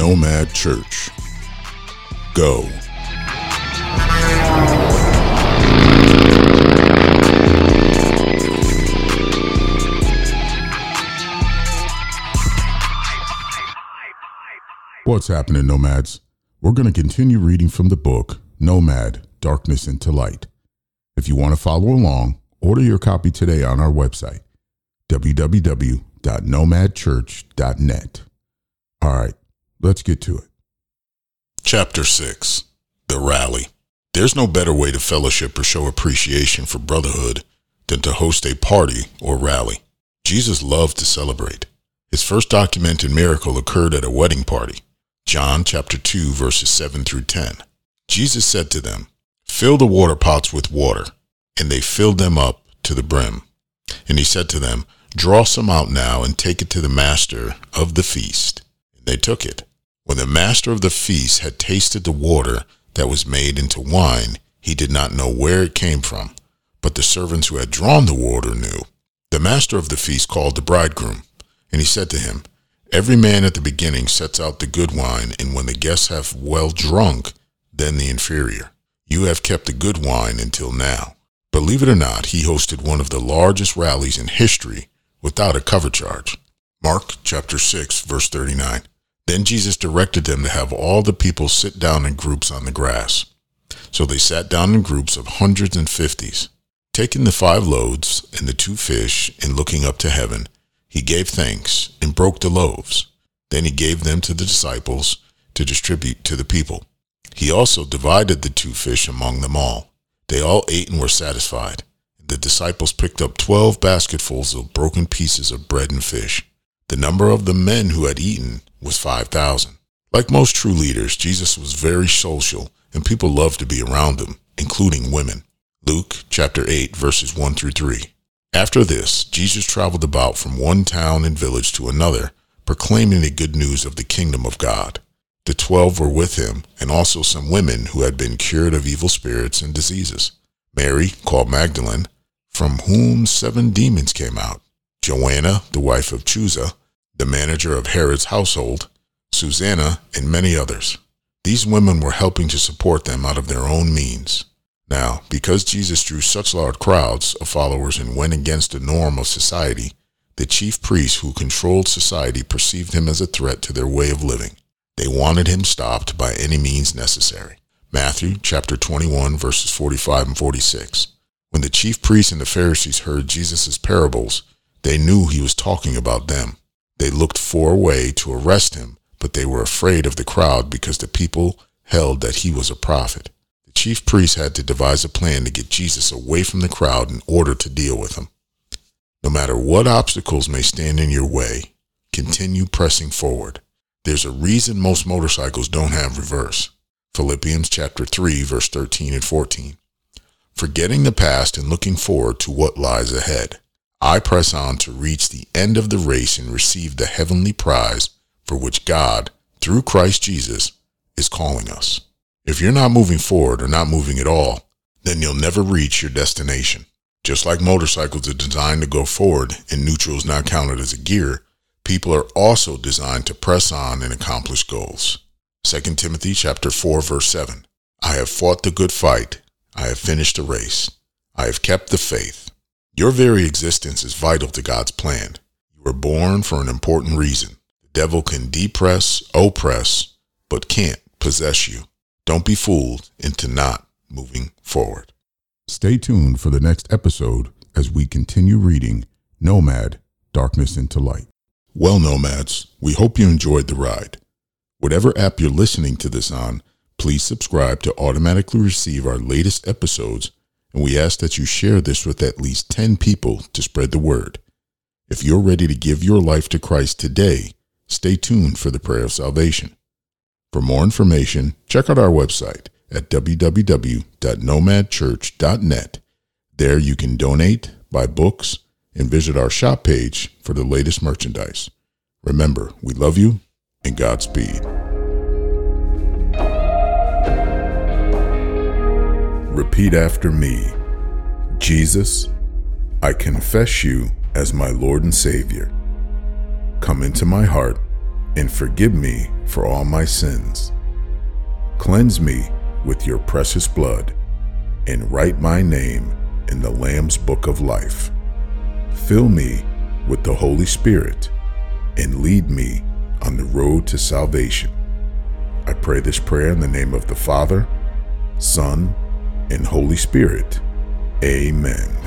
Nomad Church. Go. What's happening, Nomads? We're going to continue reading from the book Nomad Darkness into Light. If you want to follow along, order your copy today on our website, www.nomadchurch.net. All right, let's get to it. Chapter 6 The Rally. There's no better way to fellowship or show appreciation for brotherhood than to host a party or rally. Jesus loved to celebrate. His first documented miracle occurred at a wedding party. John chapter 2 verses 7 through 10. Jesus said to them, Fill the water pots with water. And they filled them up to the brim. And he said to them, Draw some out now and take it to the master of the feast. And they took it. When the master of the feast had tasted the water that was made into wine, he did not know where it came from, but the servants who had drawn the water knew. The master of the feast called the bridegroom, and he said to him, Every man at the beginning sets out the good wine, and when the guests have well drunk, then the inferior. You have kept the good wine until now. Believe it or not, he hosted one of the largest rallies in history without a cover charge. Mark chapter 6 verse 39. Then Jesus directed them to have all the people sit down in groups on the grass. So they sat down in groups of hundreds and fifties. Taking the five loaves and the two fish and looking up to heaven, he gave thanks and broke the loaves. Then he gave them to the disciples to distribute to the people. He also divided the two fish among them all. They all ate and were satisfied. The disciples picked up twelve basketfuls of broken pieces of bread and fish. The number of the men who had eaten was five thousand. Like most true leaders, Jesus was very social and people loved to be around him, including women. Luke chapter 8 verses 1 through 3. After this, Jesus traveled about from one town and village to another, proclaiming the good news of the kingdom of God. The twelve were with him, and also some women who had been cured of evil spirits and diseases. Mary, called Magdalene, from whom seven demons came out. Joanna, the wife of Chuza, the manager of Herod's household, Susanna, and many others. These women were helping to support them out of their own means. Now, because Jesus drew such large crowds of followers and went against the norm of society, the chief priests who controlled society perceived him as a threat to their way of living. They wanted him stopped by any means necessary. Matthew chapter 21 verses 45 and 46. When the chief priests and the Pharisees heard Jesus' parables, they knew he was talking about them. They looked for a way to arrest him, but they were afraid of the crowd because the people held that he was a prophet. The chief priests had to devise a plan to get Jesus away from the crowd in order to deal with him. No matter what obstacles may stand in your way, continue pressing forward. There's a reason most motorcycles don't have reverse. Philippians chapter 3 verse 13 and 14. Forgetting the past and looking forward to what lies ahead. I press on to reach the end of the race and receive the heavenly prize for which God, through Christ Jesus, is calling us. If you're not moving forward or not moving at all, then you'll never reach your destination. Just like motorcycles are designed to go forward and neutral is not counted as a gear, people are also designed to press on and accomplish goals. 2 Timothy chapter 4 verse 7. I have fought the good fight. I have finished the race. I have kept the faith. Your very existence is vital to God's plan. You were born for an important reason. The devil can depress, oppress, but can't possess you. Don't be fooled into not moving forward. Stay tuned for the next episode as we continue reading Nomad Darkness into Light. Well, Nomads, we hope you enjoyed the ride. Whatever app you're listening to this on, please subscribe to automatically receive our latest episodes, and we ask that you share this with at least 10 people to spread the word. If you're ready to give your life to Christ today, stay tuned for the prayer of salvation. For more information, check out our website at www.nomadchurch.net. There you can donate, buy books, and visit our shop page for the latest merchandise. Remember, we love you and Godspeed. Repeat after me Jesus, I confess you as my Lord and Savior. Come into my heart and forgive me for all my sins. Cleanse me with your precious blood and write my name in the Lamb's book of life. Fill me with the Holy Spirit and lead me on the road to salvation. I pray this prayer in the name of the Father, Son, and Holy Spirit. Amen.